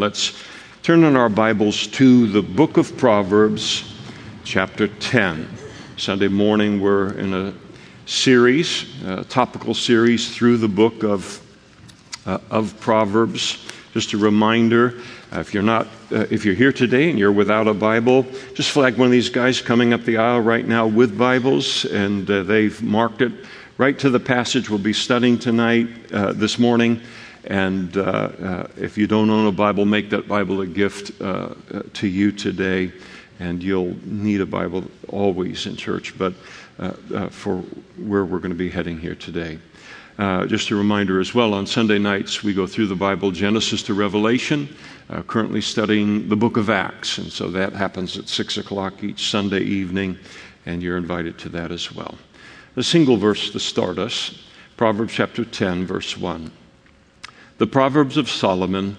Let's turn in our Bibles to the book of Proverbs, chapter 10. Sunday morning, we're in a series, a topical series through the book of, uh, of Proverbs. Just a reminder uh, if you're not, uh, if you're here today and you're without a Bible, just flag one of these guys coming up the aisle right now with Bibles, and uh, they've marked it right to the passage we'll be studying tonight, uh, this morning. And uh, uh, if you don't own a Bible, make that Bible a gift uh, uh to you today. And you'll need a Bible always in church, but uh, uh, for where we're going to be heading here today. just a reminder as well on Sunday nights, we go through the Bible, Genesis to Revelation, currently studying the book of Acts. And so that happens at 6 o'clock each Sunday evening, and you're invited to that as well. A single verse to start us Proverbs chapter 10, verse 1. The Proverbs of Solomon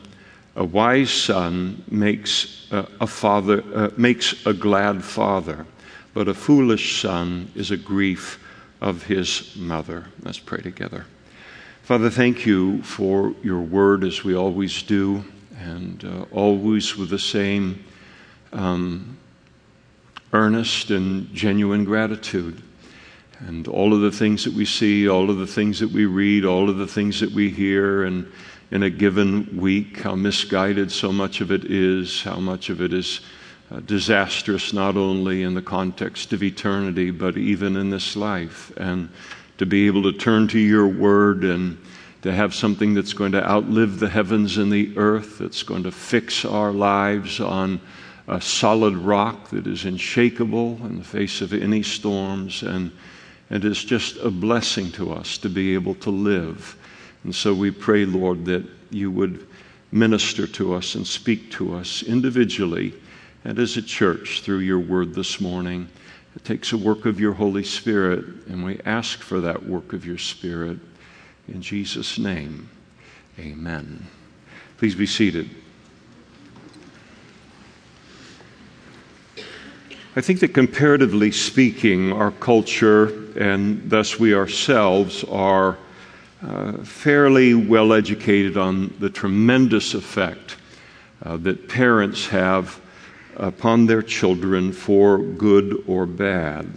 a wise son makes a father uh, makes a glad father, but a foolish son is a grief of his mother. Let's pray together. Father, thank you for your word as we always do, and uh, always with the same um, earnest and genuine gratitude. And all of the things that we see, all of the things that we read, all of the things that we hear, and in a given week, how misguided so much of it is, how much of it is uh, disastrous, not only in the context of eternity, but even in this life. And to be able to turn to your word and to have something that's going to outlive the heavens and the earth, that's going to fix our lives on a solid rock that is unshakable in the face of any storms. And, and it's just a blessing to us to be able to live and so we pray, Lord, that you would minister to us and speak to us individually and as a church through your word this morning. It takes a work of your Holy Spirit, and we ask for that work of your Spirit. In Jesus' name, amen. Please be seated. I think that comparatively speaking, our culture and thus we ourselves are uh, fairly well educated on the tremendous effect uh, that parents have upon their children for good or bad.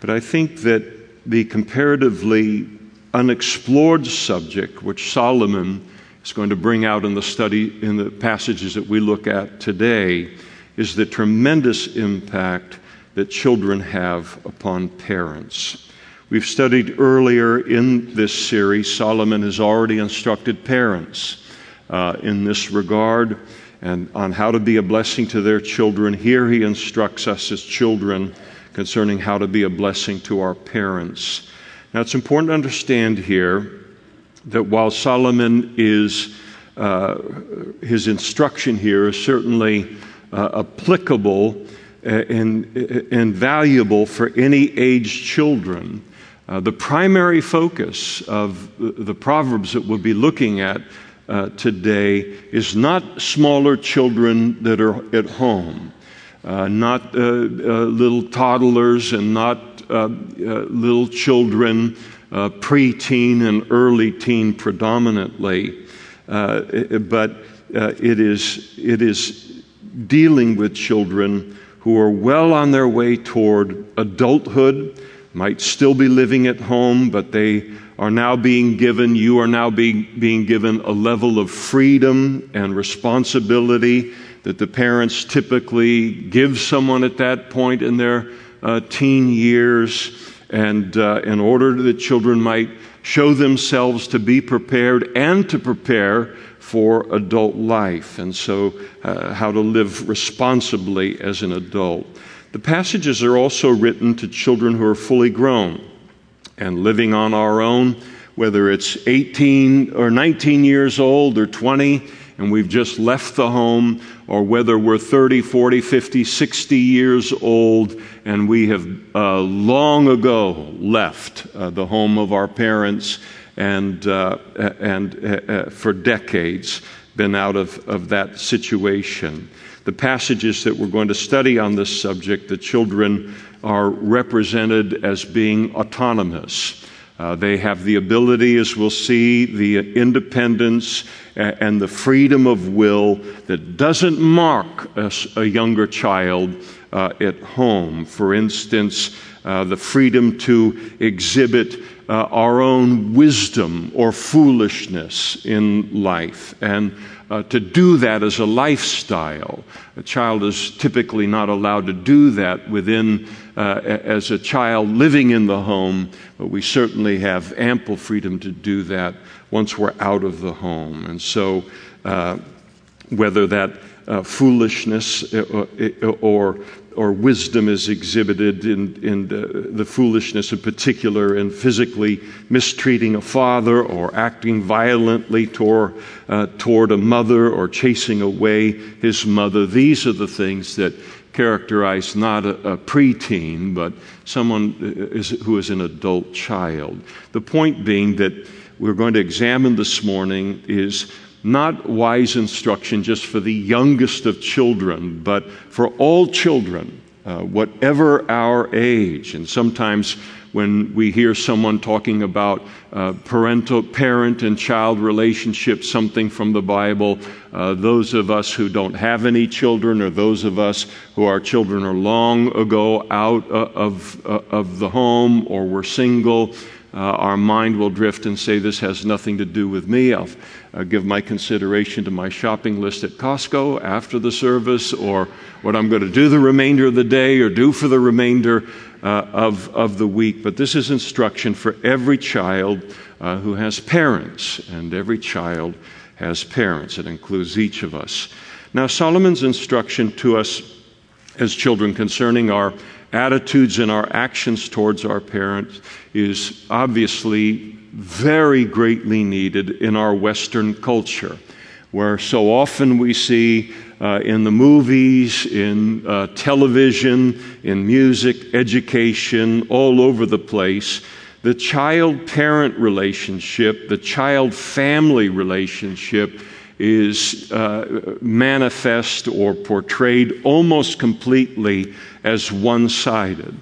But I think that the comparatively unexplored subject, which Solomon is going to bring out in the study, in the passages that we look at today, is the tremendous impact that children have upon parents. We've studied earlier in this series, Solomon has already instructed parents uh, in this regard and on how to be a blessing to their children. Here he instructs us as children concerning how to be a blessing to our parents. Now, it's important to understand here that while Solomon is, uh, his instruction here is certainly uh, applicable and, and valuable for any aged children. Uh, the primary focus of the Proverbs that we'll be looking at uh, today is not smaller children that are at home, uh, not uh, uh, little toddlers and not little children, preteen and early teen predominantly, but it, is, it is dealing with children who are well on their way toward adulthood might still be living at home, but they are now being given, you are now being, being given a level of freedom and responsibility that the parents typically give someone at that point in their uh, teen years. And uh, in order that children might show themselves to be prepared and to prepare for adult life. And so, uh, how to live responsibly as an adult. The passages are also written to children who are fully grown and living on our own, whether it's 18 or 19 years old or 20 and we've just left the home, or whether we're 30, 40, 50, 60 years old and we have uh, long ago left uh, the home of our parents and, uh, and uh, uh, for decades been out of, of that situation the passages that we're going to study on this subject, the children are represented as being autonomous. Uh, they have the ability, as we'll see, the independence and the freedom of will that doesn't mark a, a younger child uh, at home. For instance, uh, the freedom to exhibit uh, our own wisdom or foolishness in life. And uh, to do that as a lifestyle. A child is typically not allowed to do that within, uh, as a child living in the home, but we certainly have ample freedom to do that once we're out of the home. And so, uh, whether that uh, foolishness uh, or or wisdom is exhibited in, in the, the, foolishness in particular in physically mistreating a father or acting violently toward, uh, toward a mother or chasing away his mother. These are the things that characterize not a, a preteen, but someone is, who is an adult child. The point being that we're going to examine this morning is not wise instruction just for the youngest of children, but for all children, uh, whatever our age. And sometimes when we hear someone talking about uh, parental, parent and child relationships, something from the Bible, uh, those of us who don't have any children, or those of us who our children are long ago out uh, of, uh, of the home or were single, uh, our mind will drift and say, This has nothing to do with me. I'll uh, give my consideration to my shopping list at Costco after the service, or what I'm going to do the remainder of the day, or do for the remainder uh, of, of the week. But this is instruction for every child uh, who has parents, and every child has parents. It includes each of us. Now, Solomon's instruction to us as children concerning our attitudes and our actions towards our parents is obviously very greatly needed in our Western culture, where so often we see uh, in the movies, in uh, television, in music, education, all over the place, the child parent relationship, the child family relationship is uh, manifest or portrayed almost completely as one sided.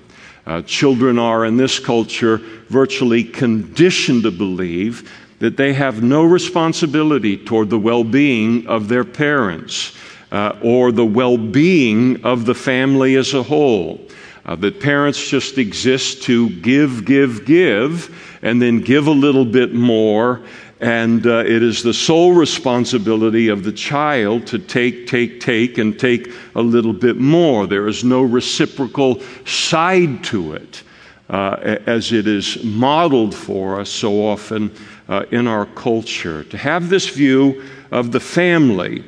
Uh, children are, in this culture, virtually conditioned to believe that they have no responsibility toward the well being of their parents uh, or the well being of the family as a whole. Uh, that parents just exist to give, give, give, and then give a little bit more and uh, it is the sole responsibility of the child to take, take, take, and take a little bit more. There is no reciprocal side to it, uh, as it is modeled for us so often uh, in our culture. To have this view of the family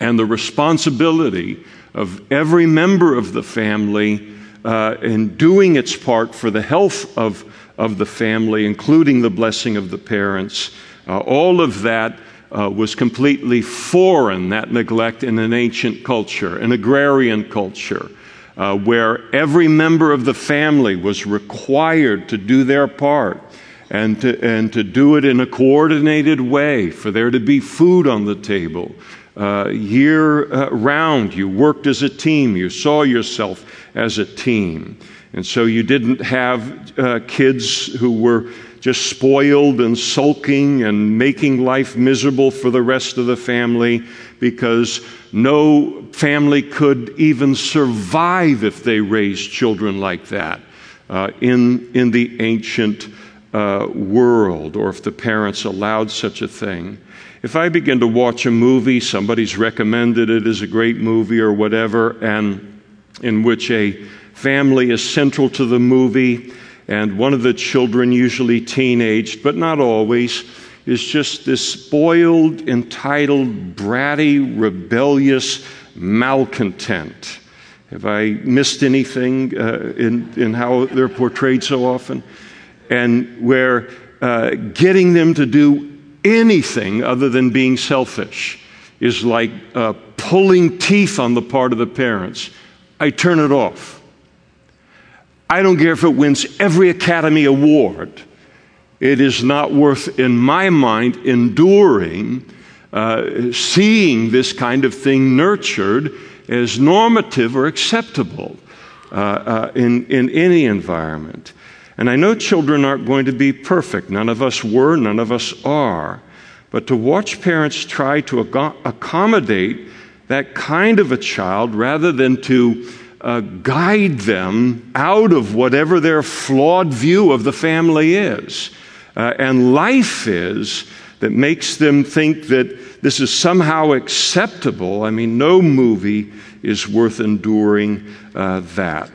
and the responsibility of every member of the family uh, in doing its part for the health of of the family, including the blessing of the parents. Uh, all of that uh, was completely foreign, that neglect, in an ancient culture, an agrarian culture, uh, where every member of the family was required to do their part and to, and to do it in a coordinated way, for there to be food on the table. Uh, year uh, round, you worked as a team, you saw yourself as a team. And so you didn't have uh, kids who were just spoiled and sulking and making life miserable for the rest of the family because no family could even survive if they raised children like that uh, in, in the ancient uh, world or if the parents allowed such a thing. If I begin to watch a movie, somebody's recommended it as a great movie or whatever, and in which a family is central to the movie, and one of the children, usually teenaged, but not always, is just this spoiled, entitled, bratty, rebellious malcontent. Have I missed anything uh, in, in how they're portrayed so often? And where uh, getting them to do anything other than being selfish is like uh, pulling teeth on the part of the parents. I turn it off. I don't care if it wins every Academy Award. It is not worth, in my mind, enduring uh, seeing this kind of thing nurtured as normative or acceptable uh, uh, in, in any environment. And I know children aren't going to be perfect. None of us were, none of us are. But to watch parents try to accommodate that kind of a child rather than to uh, guide them out of whatever their flawed view of the family is uh, and life is that makes them think that this is somehow acceptable. I mean, no movie is worth enduring uh, that.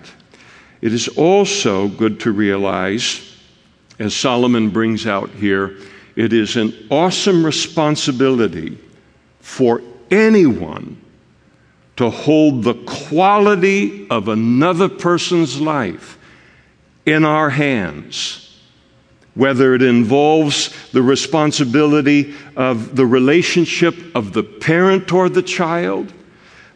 It is also good to realize, as Solomon brings out here, it is an awesome responsibility for anyone to hold the quality of another person's life in our hands, whether it involves the responsibility of the relationship of the parent toward the child,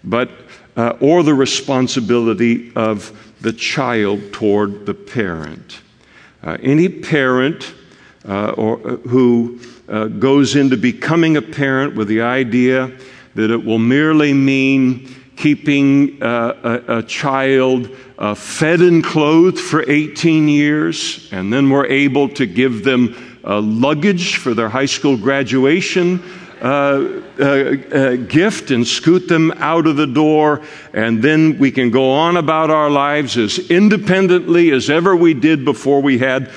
but uh, or the responsibility of the child toward the parent. Uh, any parent uh, or, uh, who uh, goes into becoming a parent with the idea that it will merely mean keeping uh, a, a, child uh, fed and clothed for 18 years, and then we're able to give them uh, luggage for their high school graduation. Uh, uh, uh, gift and scoot them out of the door, and then we can go on about our lives as independently as ever we did before we had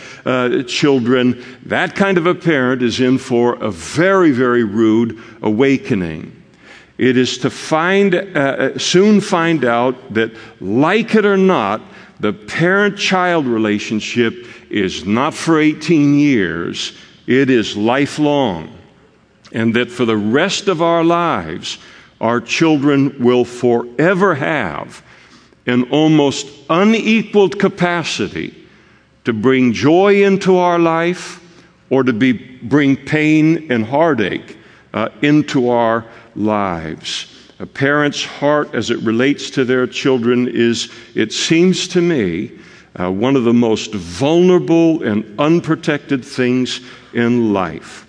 children. That kind of a parent is in for a very, very rude awakening. It is to find, uh, uh soon find out that, like it or not, the parent child relationship is not for 18 years, it is lifelong. And that for the rest of our lives, our children will forever have an almost unequaled capacity to bring joy into our life or to be, bring pain and heartache uh, into our lives. A parent's heart as it relates to their children is, it seems to me, uh, one of the most vulnerable and unprotected things in life.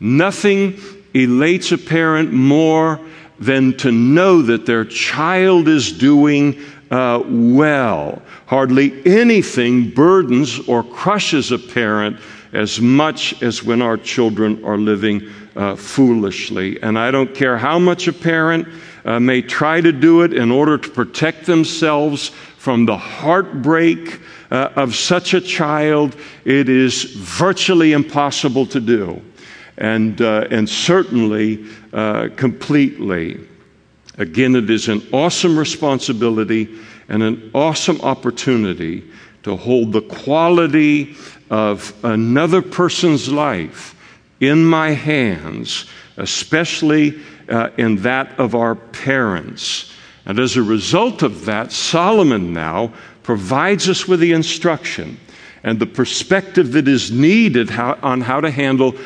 Nothing elates a parent more than to know that their child is doing uh, well. Hardly anything burdens or crushes a parent as much as when our children are living uh, foolishly. And I don't care how much a parent uh, may try to do it in order to protect themselves from the heartbreak uh, of such a child, it is virtually impossible to do. And, uh, and certainly uh, completely. Again, it is an awesome responsibility and an awesome opportunity to hold the quality of another person's life in my hands, especially uh, in that of our parents. And as a result of that, Solomon now provides us with the instruction and the perspective that is needed how, on how to handle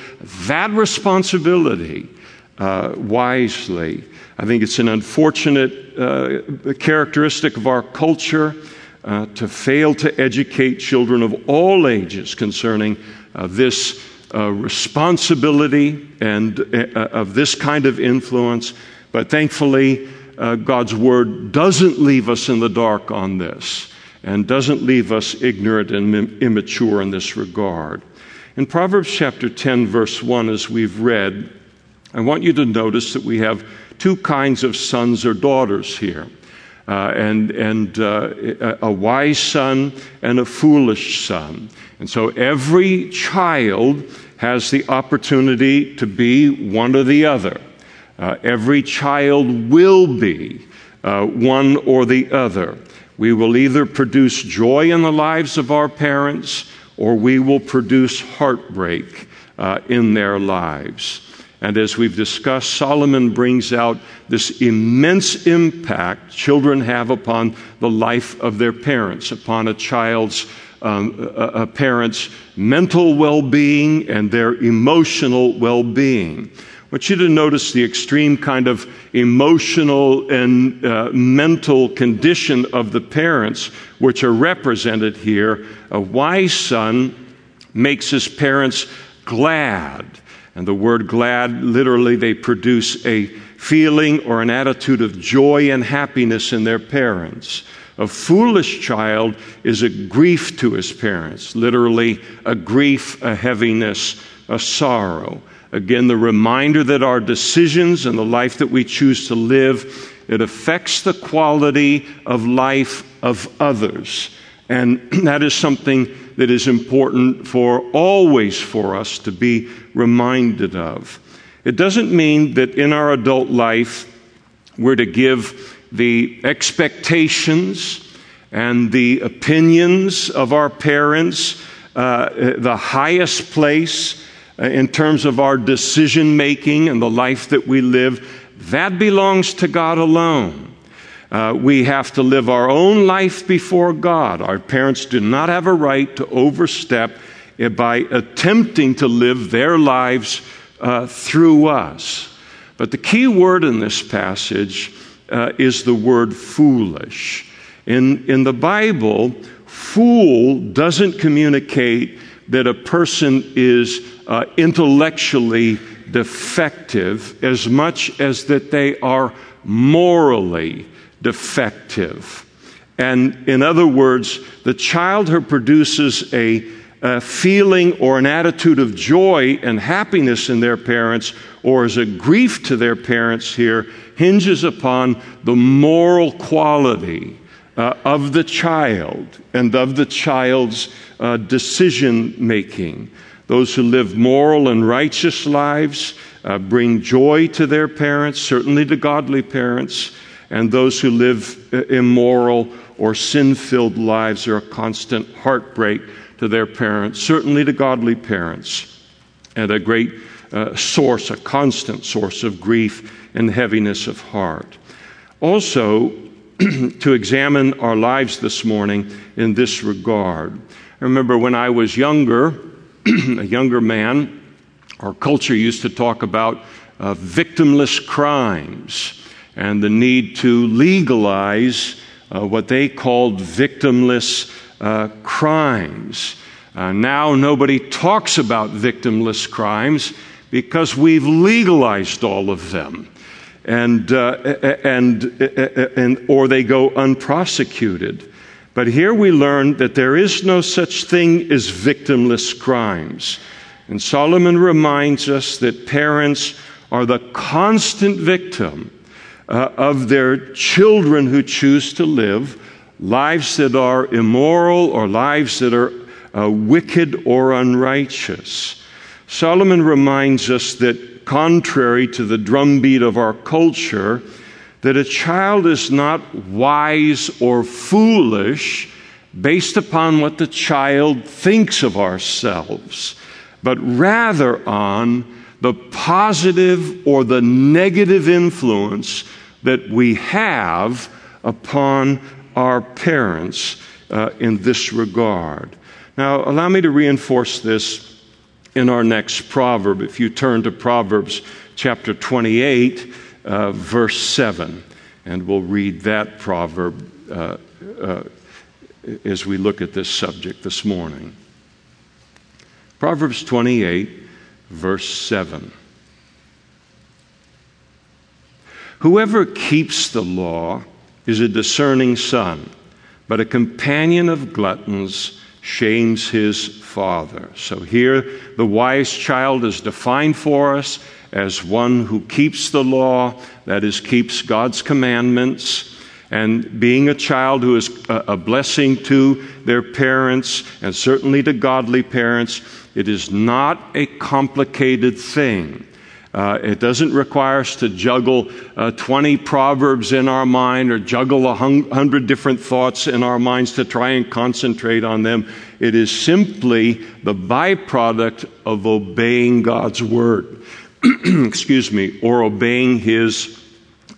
that responsibility uh, wisely. I think it's an unfortunate uh, characteristic of our culture uh, to fail to educate children of all ages concerning uh, this uh, responsibility and uh, of this kind of influence. But thankfully, uh, God's word doesn't leave us in the dark on this and doesn't leave us ignorant and immature in this regard. In Proverbs chapter 10, verse 1, as we've read, I want you to notice that we have two kinds of sons or daughters here. Uh, and, and uh, a wise son and a foolish son. And so every child has the opportunity to be one or the other. Uh, every child will be uh, one or the other. We will either produce joy in the lives of our parents or we will produce heartbreak uh, in their lives. And as we've discussed, Solomon brings out this immense impact children have upon the life of their parents, upon a child's um, a, a parent's mental well being and their emotional well being. I want you to notice the extreme kind of emotional and uh, mental condition of the parents, which are represented here. A wise son makes his parents glad. And the word glad, literally, they produce a feeling or an attitude of joy and happiness in their parents. A foolish child is a grief to his parents, literally, a grief, a heaviness, a sorrow. Again, the reminder that our decisions and the life that we choose to live, it affects the quality of life of others. And that is something that is important for always for us to be reminded of. It doesn't mean that in our adult life we're to give the expectations and the opinions of our parents uh, the highest place uh, in terms of our decision making and the life that we live. That belongs to God alone. Uh, we have to live our own life before God. Our parents do not have a right to overstep by attempting to live their lives uh, through us. But the key word in this passage uh, is the word foolish. In, in the Bible, fool doesn't communicate that a person is uh, intellectually defective as much as that they are morally defective. And in other words, the child who produces a, a, feeling or an attitude of joy and happiness in their parents, or as a grief to their parents here, hinges upon the moral quality uh, of the child and of the child's uh, decision making. Those who live moral and righteous lives uh, bring joy to their parents, certainly to godly parents and those who live immoral or sin filled lives are a constant heartbreak to their parents, certainly to godly parents, and a great uh, source, a constant source of grief and heaviness of heart. Also, to examine our lives this morning in this regard. I remember when I was younger, a younger man, our culture used to talk about uh, victimless crimes and the need to legalize uh, what they called victimless uh, crimes. Uh, now nobody talks about victimless crimes because we've legalized all of them. And, uh, and, and, or they go unprosecuted. But here we learn that there is no such thing as victimless crimes. And Solomon reminds us that parents are the constant victim uh, of their children who choose to live lives that are immoral or lives that are uh, wicked or unrighteous. Solomon reminds us that, contrary to the drumbeat of our culture, that a child is not wise or foolish based upon what the child thinks of ourselves, but rather on the positive or the negative influence that we have upon our parents uh, in this regard. Now, allow me to reinforce this in our next proverb. If you turn to Proverbs chapter 28, uh, verse 7, and we'll read that proverb uh, uh as we look at this subject this morning. Proverbs 28, verse 7. Whoever keeps the law is a discerning son, but a companion of gluttons shames his father. So here, the wise child is defined for us as one who keeps the law, that is, keeps God's commandments. And being a child who is a blessing to their parents and certainly to godly parents, it is not a complicated thing. Uh, it doesn't require us to juggle uh, 20 proverbs in our mind or juggle a hundred different thoughts in our minds to try and concentrate on them. It is simply the byproduct of obeying God's word, excuse me, or obeying His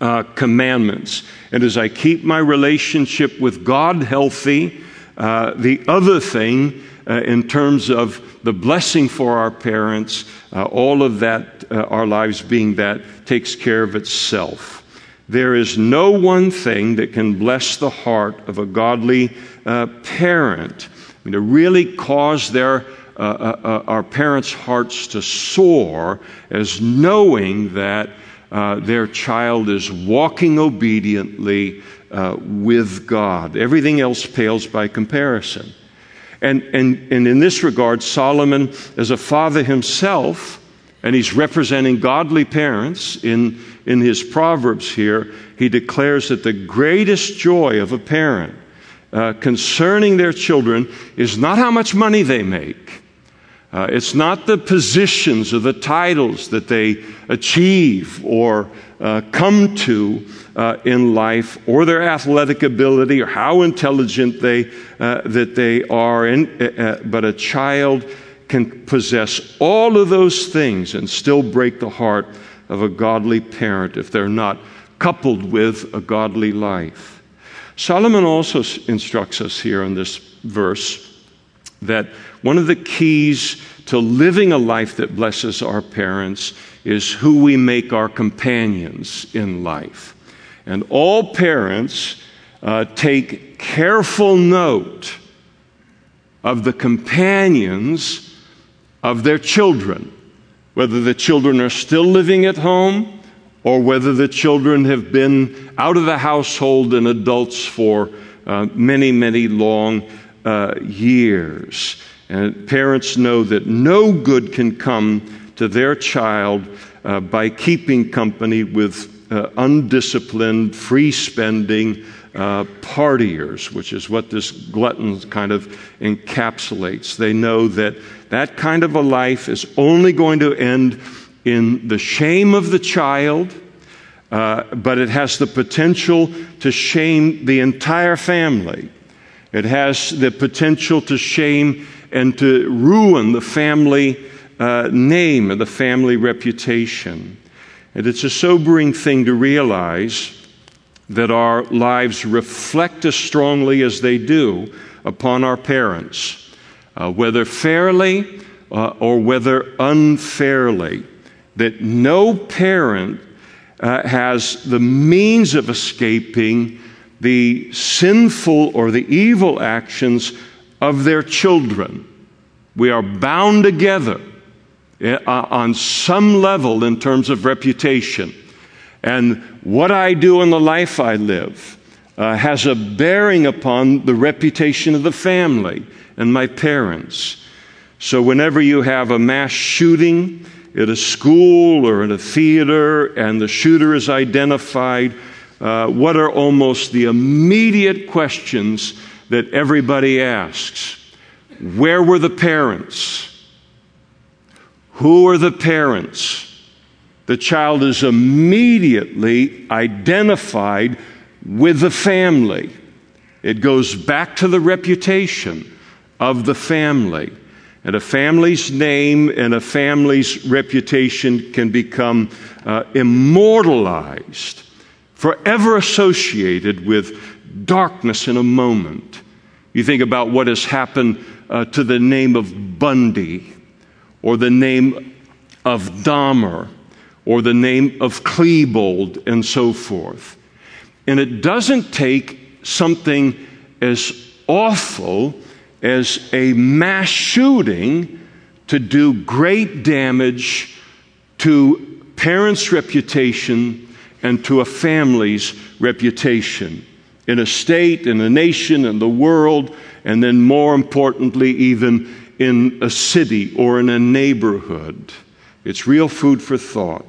uh, commandments. And as I keep my relationship with God healthy, uh, the other thing uh, in terms of the blessing for our parents, uh, all of that, uh, our lives being that, takes care of itself. There is no one thing that can bless the heart of a godly uh, parent. I mean, to really cause their our parents' hearts to soar as knowing that their child is walking obediently uh, with God. Everything else pales by comparison. And, and, and in this regard, Solomon, as a father himself, and he's representing godly parents in, in his Proverbs here, he declares that the greatest joy of a parent uh, concerning their children is not how much money they make. Uh, it's not the positions or the titles that they achieve or uh, come to uh, in life, or their athletic ability, or how intelligent they uh, that they are. In, uh, but a child can possess all of those things and still break the heart of a godly parent if they're not coupled with a godly life. Solomon also instructs us here in this verse that one of the keys to living a life that blesses our parents is who we make our companions in life. And all parents uh, take careful note of the companions of their children, whether the children are still living at home or whether the children have been out of the household and adults for uh, many, many long uh, years. And parents know that no good can come to their child uh, by keeping company with uh, undisciplined, free spending uh, partiers, which is what this glutton kind of encapsulates. They know that that kind of a life is only going to end in the shame of the child, uh, but it has the potential to shame the entire family. It has the potential to shame and to ruin the family uh, name and the family reputation. And it's a sobering thing to realize that our lives reflect as strongly as they do upon our parents, uh, whether fairly uh, or whether unfairly that no parent uh, has the means of escaping the sinful or the evil actions of their children. We are bound together uh, on some level in terms of reputation. And what I do in the life I live uh, has a bearing upon the reputation of the family and my parents. So, whenever you have a mass shooting, at a school or in a theater and the shooter is identified, uh, what are almost the immediate questions that everybody asks? Where were the parents? Who are the parents? The child is immediately identified with the family. It goes back to the reputation of the family. And a family's name and a family's reputation can become uh, immortalized, forever associated with darkness in a moment. You think about what has happened uh, to the name of Bundy, or the name of Dahmer, or the name of Klebold, and so forth. And it doesn't take something as awful as a mass shooting to do great damage to parents' reputation and to a family's reputation in a state, in a nation, in the world, and then more importantly, even in a city or in a neighborhood. It's real food for thought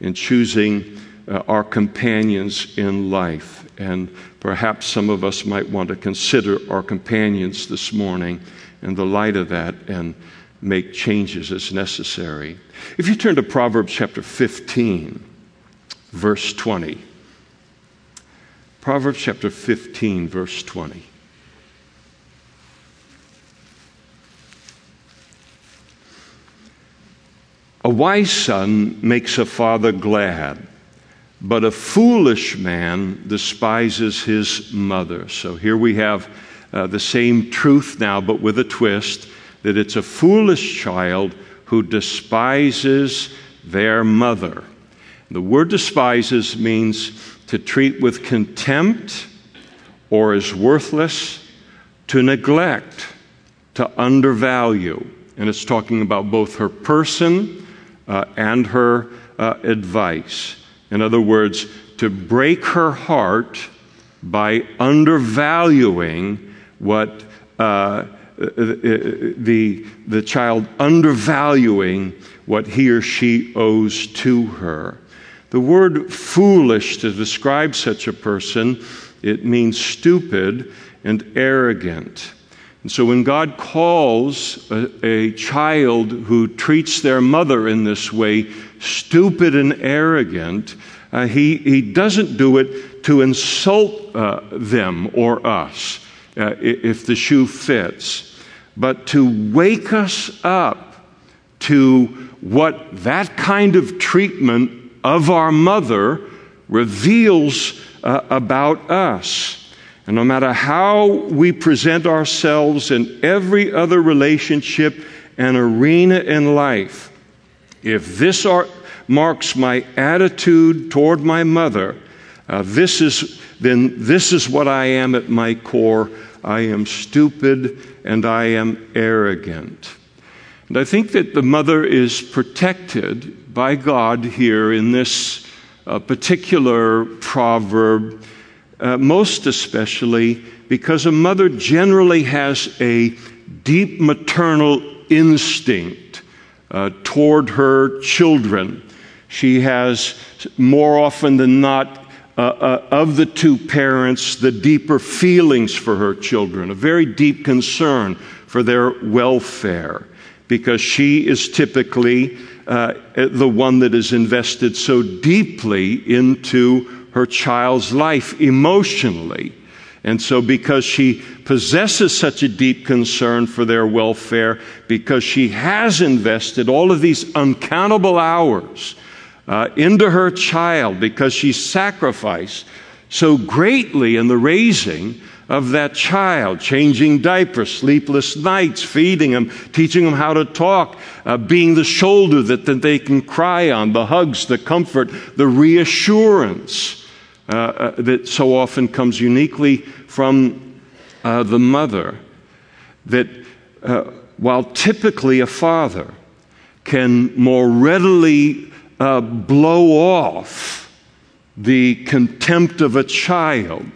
in choosing uh, our companions in life. And perhaps some of us might want to consider our companions this morning in the light of that and make changes as necessary. If you turn to Proverbs chapter 15, verse 20. Proverbs chapter 15, verse 20. A wise son makes a father glad but a foolish man despises his mother. So here we have uh, the same truth now, but with a twist that it's a foolish child who despises their mother. The word despises means to treat with contempt or as worthless, to neglect, to undervalue. And it's talking about both her person uh, and her uh, advice. In other words, to break her heart by undervaluing what uh, the, the child undervaluing what he or she owes to her. The word foolish to describe such a person, it means stupid and arrogant. And so when God calls a, a, child who treats their mother in this way stupid and arrogant, uh, he, he doesn't do it to insult uh, them or us, uh, if the shoe fits, but to wake us up to what that kind of treatment of our mother reveals uh, about us. And no matter how we present ourselves in every other relationship and arena in life, if this are, marks my attitude toward my mother, uh, this is then this is what I am at my core. I am stupid and I am arrogant. And I think that the mother is protected by God here in this uh, particular proverb, uh, most especially because a mother generally has a deep maternal instinct uh, toward her children. She has, more often than not, uh, uh, of the two parents, the deeper feelings for her children, a very deep concern for their welfare, because she is typically uh, the one that is invested so deeply into her child's life emotionally. And so, because she possesses such a deep concern for their welfare, because she has invested all of these uncountable hours uh, into her child because she sacrificed so greatly in the raising of that child, changing diapers, sleepless nights, feeding them, teaching them how to talk, uh, being the shoulder that, that they can cry on, the hugs, the comfort, the reassurance uh, uh, that so often comes uniquely from uh, the mother. That uh, while typically a father can more readily uh, blow off the contempt of a child,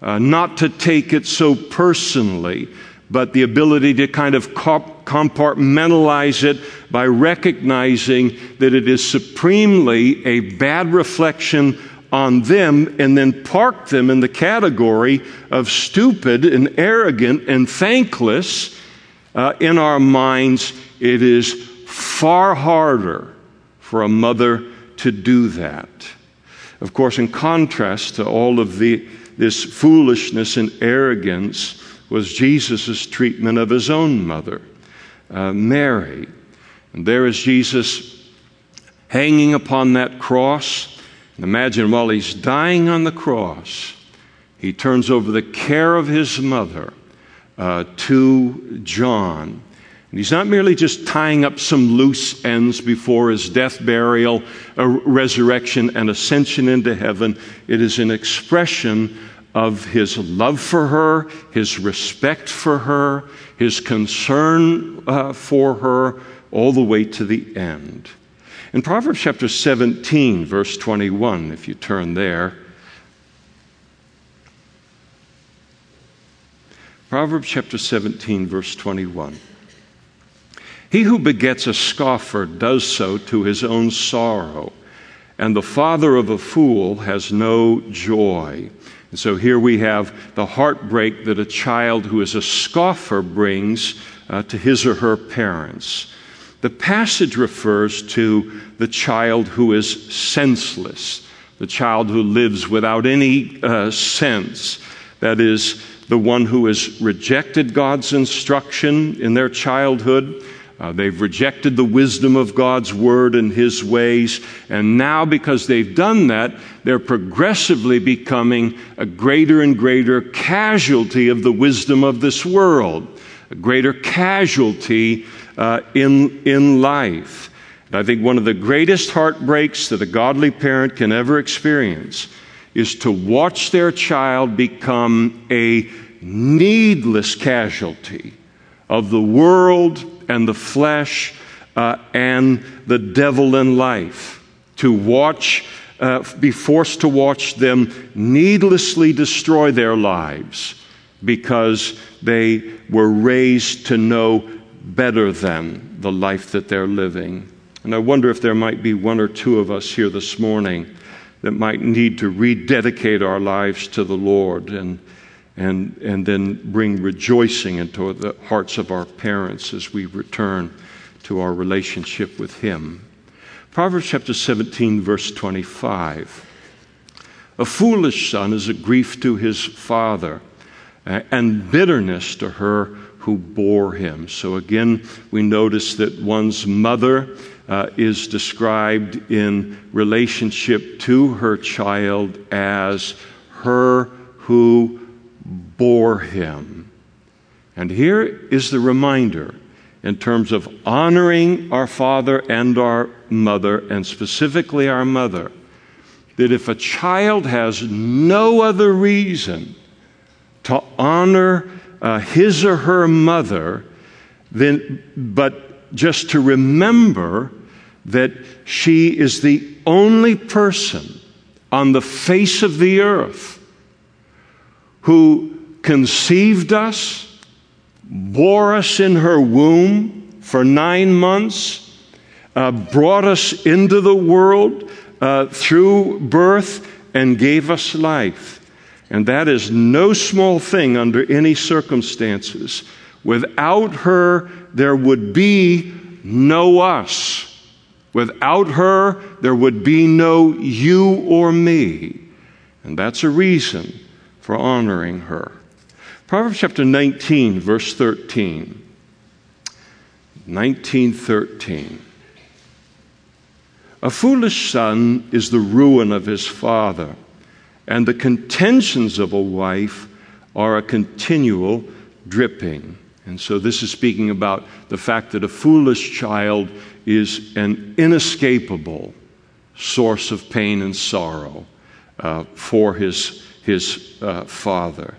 uh, not to take it so personally, but the ability to kind of compartmentalize it by recognizing that it is supremely a bad reflection on them and then park them in the category of stupid and arrogant and thankless uh, in our minds, it is far harder for a mother to do that. Of course, in contrast to all of the, this foolishness and arrogance was Jesus' treatment of his own mother, uh, Mary. And there is Jesus hanging upon that cross. And imagine while he's dying on the cross, he turns over the care of his mother uh, to John. And he's not merely just tying up some loose ends before his death, burial, resurrection, and ascension into heaven. It is an expression of his love for her, his respect for her, his concern uh, for her, all the way to the end. In Proverbs chapter 17, verse 21, if you turn there, Proverbs chapter 17, verse 21. He who begets a scoffer does so to his own sorrow, and the father of a fool has no joy. And so here we have the heartbreak that a child who is a scoffer brings uh, to his or her parents. The passage refers to the child who is senseless, the child who lives without any uh, sense. That is, the one who has rejected God's instruction in their childhood uh, they've rejected the wisdom of God's word and his ways. And now, because they've done that, they're progressively becoming a greater and greater casualty of the wisdom of this world, a greater casualty uh, in, in life. And I think one of the greatest heartbreaks that a godly parent can ever experience is to watch their child become a needless casualty of the world and the flesh uh, and the devil in life. To watch uh, be forced to watch them needlessly destroy their lives because they were raised to know better than the life that they're living. And I wonder if there might be one or two of us here this morning that might need to rededicate our lives to the Lord and, and, and then bring rejoicing into the hearts of our parents as we return to our relationship with Him. Proverbs chapter 17, verse 25. A foolish son is a grief to his father, and bitterness to her who bore him. So again, we notice that one's mother uh, is described in relationship to her child as her who bore him. And here is the reminder in terms of honoring our father and our mother, and specifically our mother, that if a child has no other reason to honor uh, his or her mother, then, but just to remember that she is the only person on the face of the earth who conceived us, bore us in her womb for nine months, uh, brought us into the world uh, through birth, and gave us life. And that is no small thing under any circumstances. Without her, there would be no us. Without her, there would be no you or me. And that's a reason for honoring her. Proverbs chapter 19, verse 13. 1913. A foolish son is the ruin of his father, and the contentions of a wife are a continual dripping. And so, this is speaking about the fact that a foolish child is an inescapable source of pain and sorrow uh, for his, his uh, father.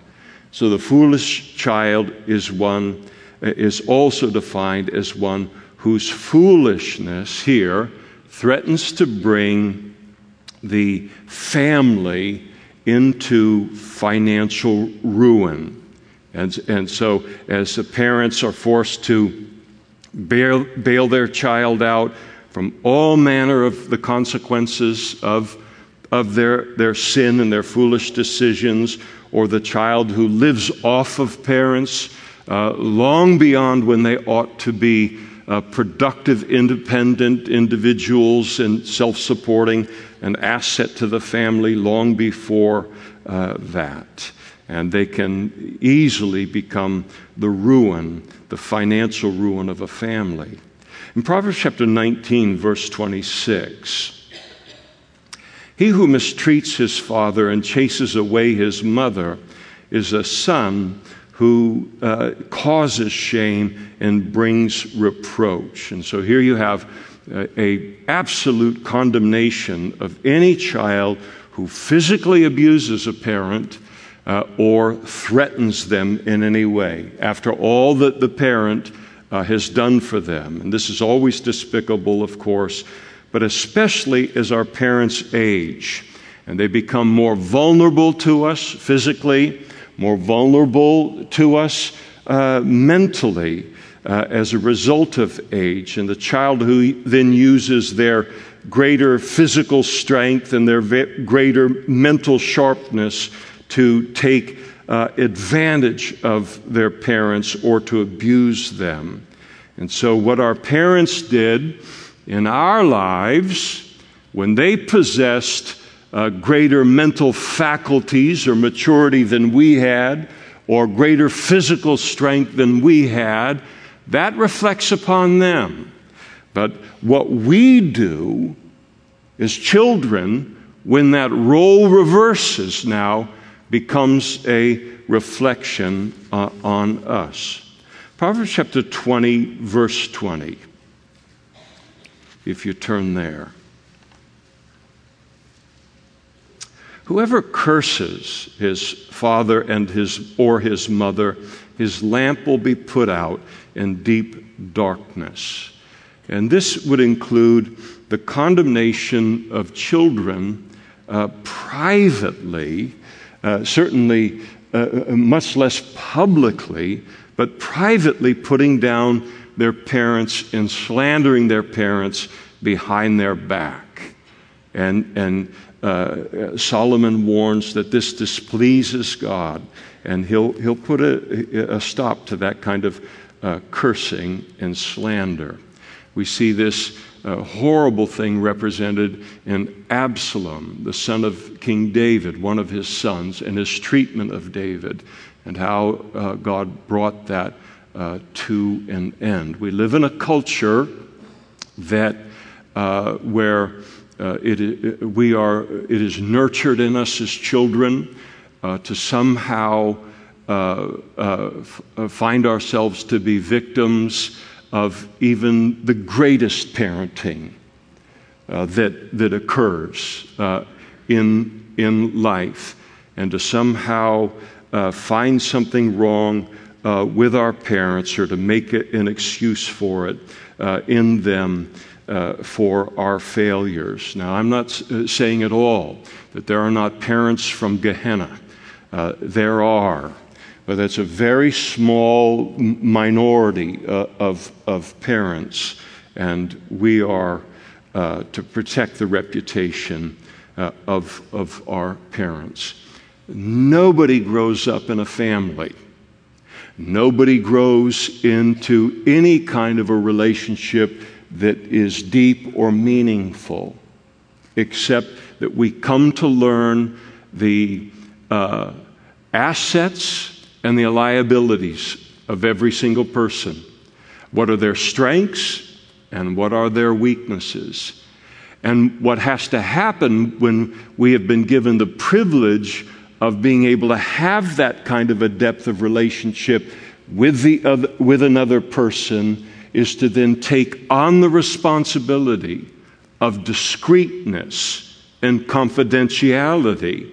So, the foolish child is one uh, is also defined as one whose foolishness here threatens to bring the family into financial ruin. And, and so, as the parents are forced to bail, bail their child out from all manner of the consequences of, of their, their sin and their foolish decisions, or the child who lives off of parents uh, long beyond when they ought to be uh, productive, independent individuals and self supporting, an asset to the family long before uh, that. And they can easily become the ruin, the financial ruin of a family. In Proverbs chapter 19, verse 26, he who mistreats his father and chases away his mother is a son who uh, causes shame and brings reproach. And so here you have a, a absolute condemnation of any child who physically abuses a parent uh, or threatens them in any way after all that the parent uh, has done for them. And this is always despicable, of course, but especially as our parents age and they become more vulnerable to us physically more vulnerable to us uh, mentally uh, as a result of age. And the child who then uses their greater physical strength and their greater mental sharpness to take uh, advantage of their parents or to abuse them. And so, what our parents did in our lives when they possessed uh, greater mental faculties or maturity than we had, or greater physical strength than we had, that reflects upon them. But what we do as children, when that role reverses now, becomes a reflection uh, on us. Proverbs chapter 20, verse 20. If you turn there. Whoever curses his father and his or his mother, his lamp will be put out in deep darkness. And this would include the condemnation of children uh, privately, uh, certainly uh, uh, much less publicly, but privately putting down their parents and slandering their parents behind their back. And, and uh, Solomon warns that this displeases God, and he'll, he'll put a, a stop to that kind of uh, cursing and slander. We see this uh, horrible thing represented in Absalom, the son of King David, one of his sons, and his treatment of David, and how uh, God brought that uh, to an end. We live in a culture that uh, where uh, it, it, we are, it is nurtured in us as children uh, to somehow uh, uh, f- find ourselves to be victims of even the greatest parenting that, that occurs in, in life, and to somehow find something wrong with our parents or to make it an excuse for it in them. Uh, for our failures. Now, I'm not saying at all that there are not parents from Gehenna. Uh, there are but that's a very small minority uh, of, of parents, and we are uh, to protect the reputation uh, of, of our parents. Nobody grows up in a family. Nobody grows into any kind of a relationship that is deep or meaningful, except that we come to learn the uh, assets and the liabilities of every single person. What are their strengths and what are their weaknesses? And what has to happen when we have been given the privilege of being able to have that kind of a depth of relationship with, the other, with another person is to then take on the responsibility of discreetness and confidentiality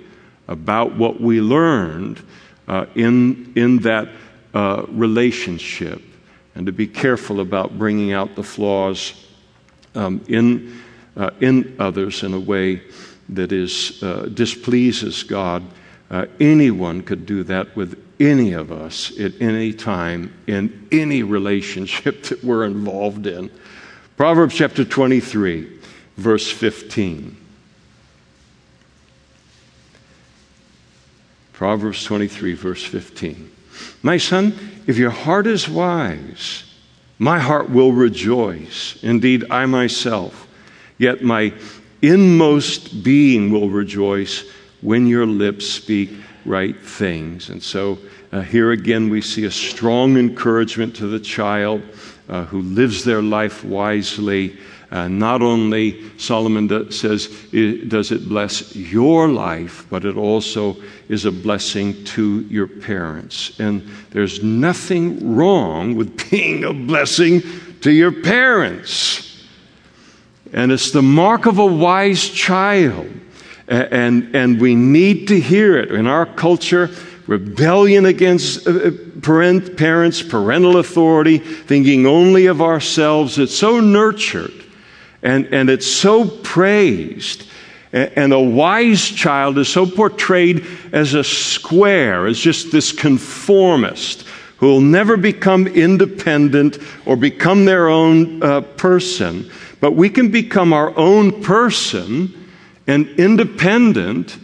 about what we learned uh, in, in that uh, relationship and to be careful about bringing out the flaws um, in, uh, in others in a way that is, uh, displeases God. Uh, anyone could do that with any of us at any time in any relationship that we're involved in. Proverbs chapter 23, verse 15. Proverbs 23, verse 15. My son, if your heart is wise, my heart will rejoice. Indeed, I myself, yet my inmost being will rejoice when your lips speak right things. And so uh, here again, we see a strong encouragement to the child uh, who lives their life wisely. Uh, not only, Solomon says, it, does it bless your life, but it also is a blessing to your parents. And there's nothing wrong with being a blessing to your parents. And it's the mark of a wise child. And, and we need to hear it. In our culture, rebellion against uh, uh, parent, parents, parental authority, thinking only of ourselves, it's so nurtured and, and it's so praised. And a wise child is so portrayed as a square, as just this conformist who will never become independent or become their own uh, person. But we can become our own person and independent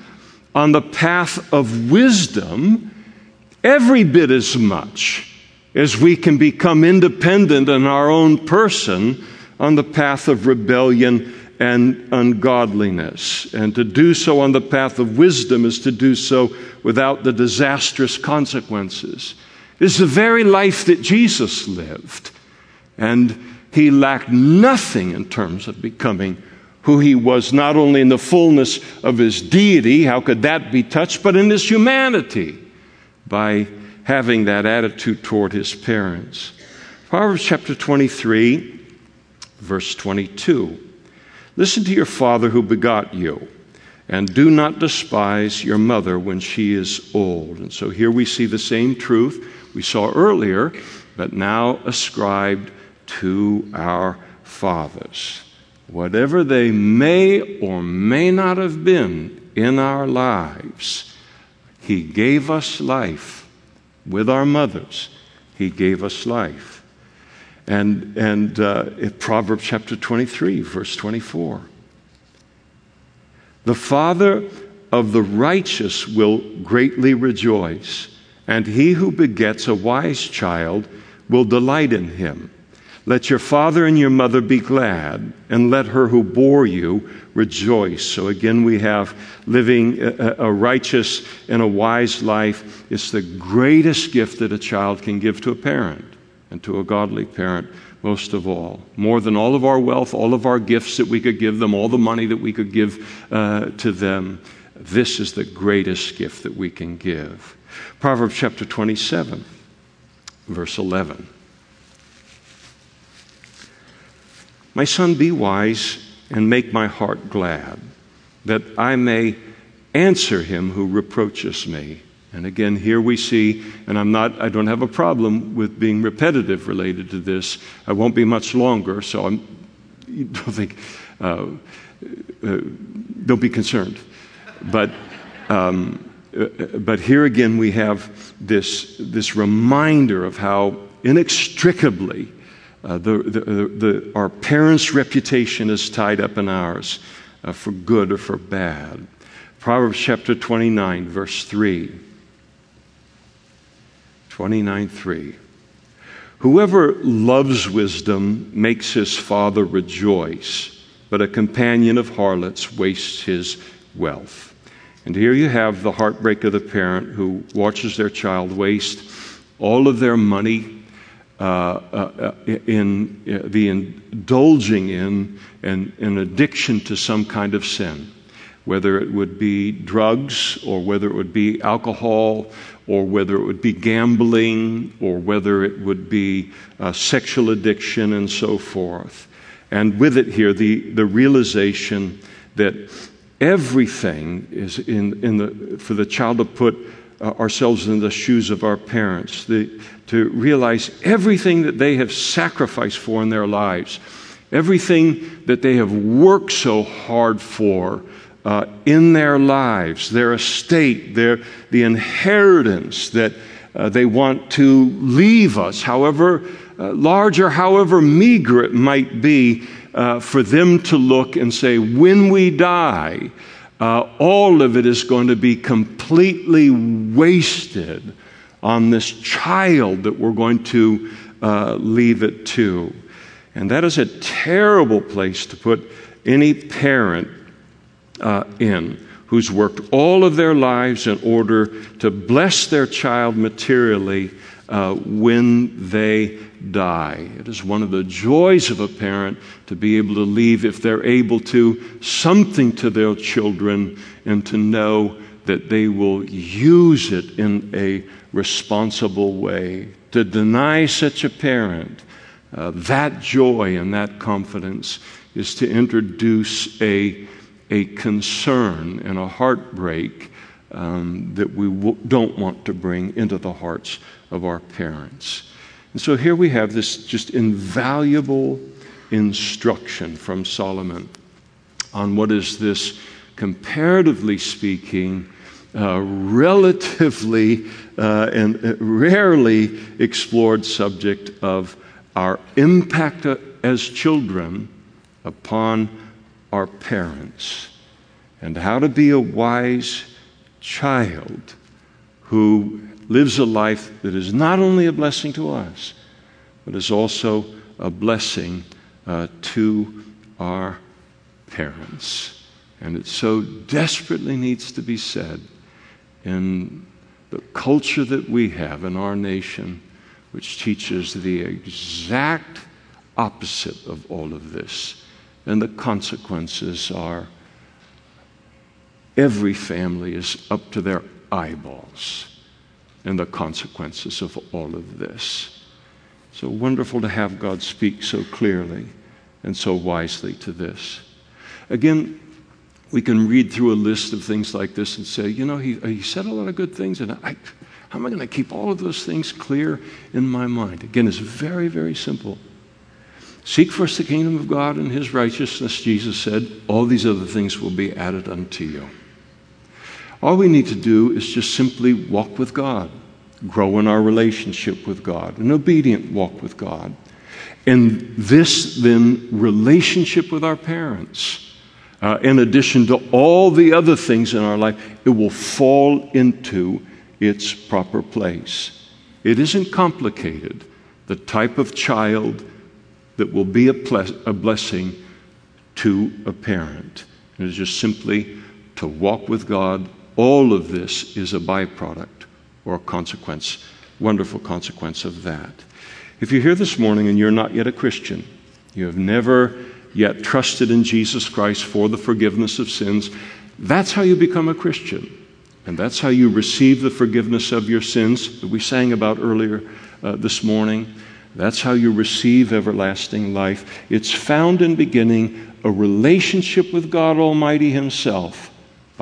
on the path of wisdom every bit as much as we can become independent in our own person on the path of rebellion and ungodliness. And to do so on the path of wisdom is to do so without the disastrous consequences. It's the very life that Jesus lived. And he lacked nothing in terms of becoming who he was, not only in the fullness of his deity, how could that be touched, but in his humanity by having that attitude toward his parents. Proverbs chapter 23 Verse 22 Listen to your father who begot you, and do not despise your mother when she is old. And so here we see the same truth we saw earlier, but now ascribed to our fathers. Whatever they may or may not have been in our lives. He gave us life with our mothers. He gave us life. And, and uh, Proverbs chapter 23, verse 24. The father of the righteous will greatly rejoice, and he who begets a wise child will delight in him. Let your father and your mother be glad, and let her who bore you rejoice. So again, we have living a, a, righteous and a wise life. It's the greatest gift that a child can give to a parent, and to a godly parent most of all. More than all of our wealth, all of our gifts that we could give them, all the money that we could give uh, to them. This is the greatest gift that we can give. Proverbs chapter 27, verse 11. My son, be wise and make my heart glad, that I may answer him who reproaches me. And again, here we see, and I'm not, I don't have a problem with being repetitive related to this. I won't be much longer, so I'm, you don't think, uh, uh, don't be concerned. But, um, uh, but here again, we have this, this reminder of how inextricably uh, the, the, the, our parents' reputation is tied up in ours uh, for good or for bad. Proverbs chapter 29, verse 3. 29 3. Whoever loves wisdom makes his father rejoice, but a companion of harlots wastes his wealth. And here you have the heartbreak of the parent who watches their child waste all of their money in uh, the indulging in an, addiction to some kind of sin, whether it would be drugs or whether it would be alcohol or whether it would be gambling or whether it would be uh, sexual addiction and so forth. And with it here, the, the realization that everything is in, in the, for the child to put uh, ourselves in the shoes of our parents, the, to realize everything that they have sacrificed for in their lives, everything that they have worked so hard for uh, in their lives, their estate, their, the inheritance that uh, they want to leave us, however uh, large or however meager it might be, uh, for them to look and say, when we die, uh, all of it is going to be completely wasted on this child that we're going to uh, leave it to. And that is a terrible place to put any parent uh, in who's worked all of their lives in order to bless their child materially uh, when they die. It is one of the joys of a parent to be able to leave, if they're able to, something to their children and to know that they will use it in a responsible way. To deny such a parent uh, that joy and that confidence is to introduce a, a concern and a heartbreak um, that we w- don't want to bring into the hearts of our parents. And so here we have this just invaluable instruction from Solomon on what is this, comparatively speaking, uh, relatively uh, and uh, rarely explored subject of our impact as children upon our parents and how to be a wise child who lives a life that is not only a blessing to us, but is also a blessing uh, to our parents. And it so desperately needs to be said in the culture that we have in our nation, which teaches the exact opposite of all of this. And the consequences are every family is up to their eyeballs and the consequences of all of this. So wonderful to have God speak so clearly and so wisely to this. Again, we can read through a list of things like this and say, you know, he, he said a lot of good things, and I, how am I going to keep all of those things clear in my mind? Again, it's very, very simple. Seek first the kingdom of God and his righteousness, Jesus said, all these other things will be added unto you. All we need to do is just simply walk with God, grow in our relationship with God, an obedient walk with God. And this, then, relationship with our parents, uh, in addition to all the other things in our life, it will fall into its proper place. It isn't complicated. The type of child that will be a, ple- a blessing to a parent. It is just simply to walk with God. All of this is a byproduct or a consequence, wonderful consequence of that. If you're here this morning and you're not yet a Christian, you have never yet trusted in Jesus Christ for the forgiveness of sins, that's how you become a Christian. And that's how you receive the forgiveness of your sins that we sang about earlier uh, this morning. That's how you receive everlasting life. It's found in beginning a relationship with God Almighty Himself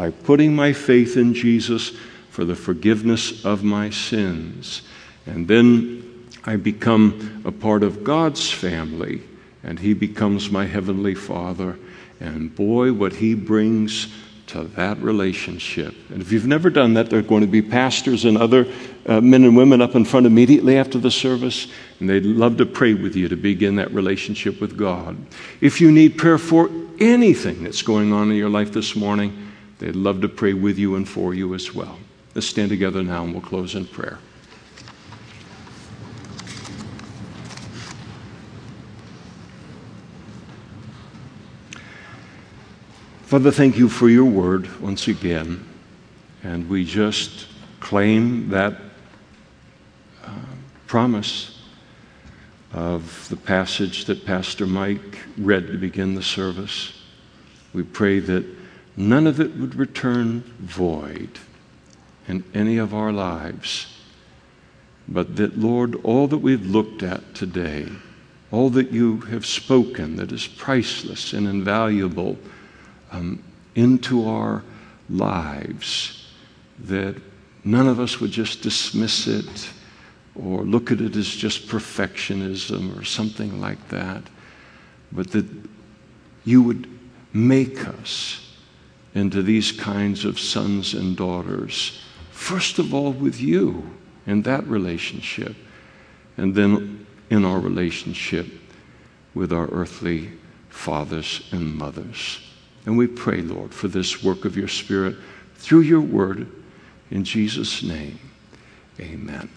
by putting my faith in Jesus for the forgiveness of my sins. And then I become a part of God's family, and He becomes my Heavenly Father. And boy, what He brings to that relationship. And if you've never done that, there are going to be pastors and other uh, men and women up in front immediately after the service, and they'd love to pray with you to begin that relationship with God. If you need prayer for anything that's going on in your life this morning, they'd love to pray with you and for you as well. Let's stand together now and we'll close in prayer. Father, thank you for your word once again. And we just claim that uh, promise of the passage that Pastor Mike read to begin the service. We pray that none of it would return void in any of our lives, but that, Lord, all that we've looked at today, all that you have spoken that is priceless and invaluable, um, into our lives, that none of us would just dismiss it or look at it as just perfectionism or something like that, but that you would make us into these kinds of sons and daughters, first of all with you in that relationship, and then in our relationship with our earthly fathers and mothers. And we pray, Lord, for this work of your Spirit through your word. In Jesus' name, amen.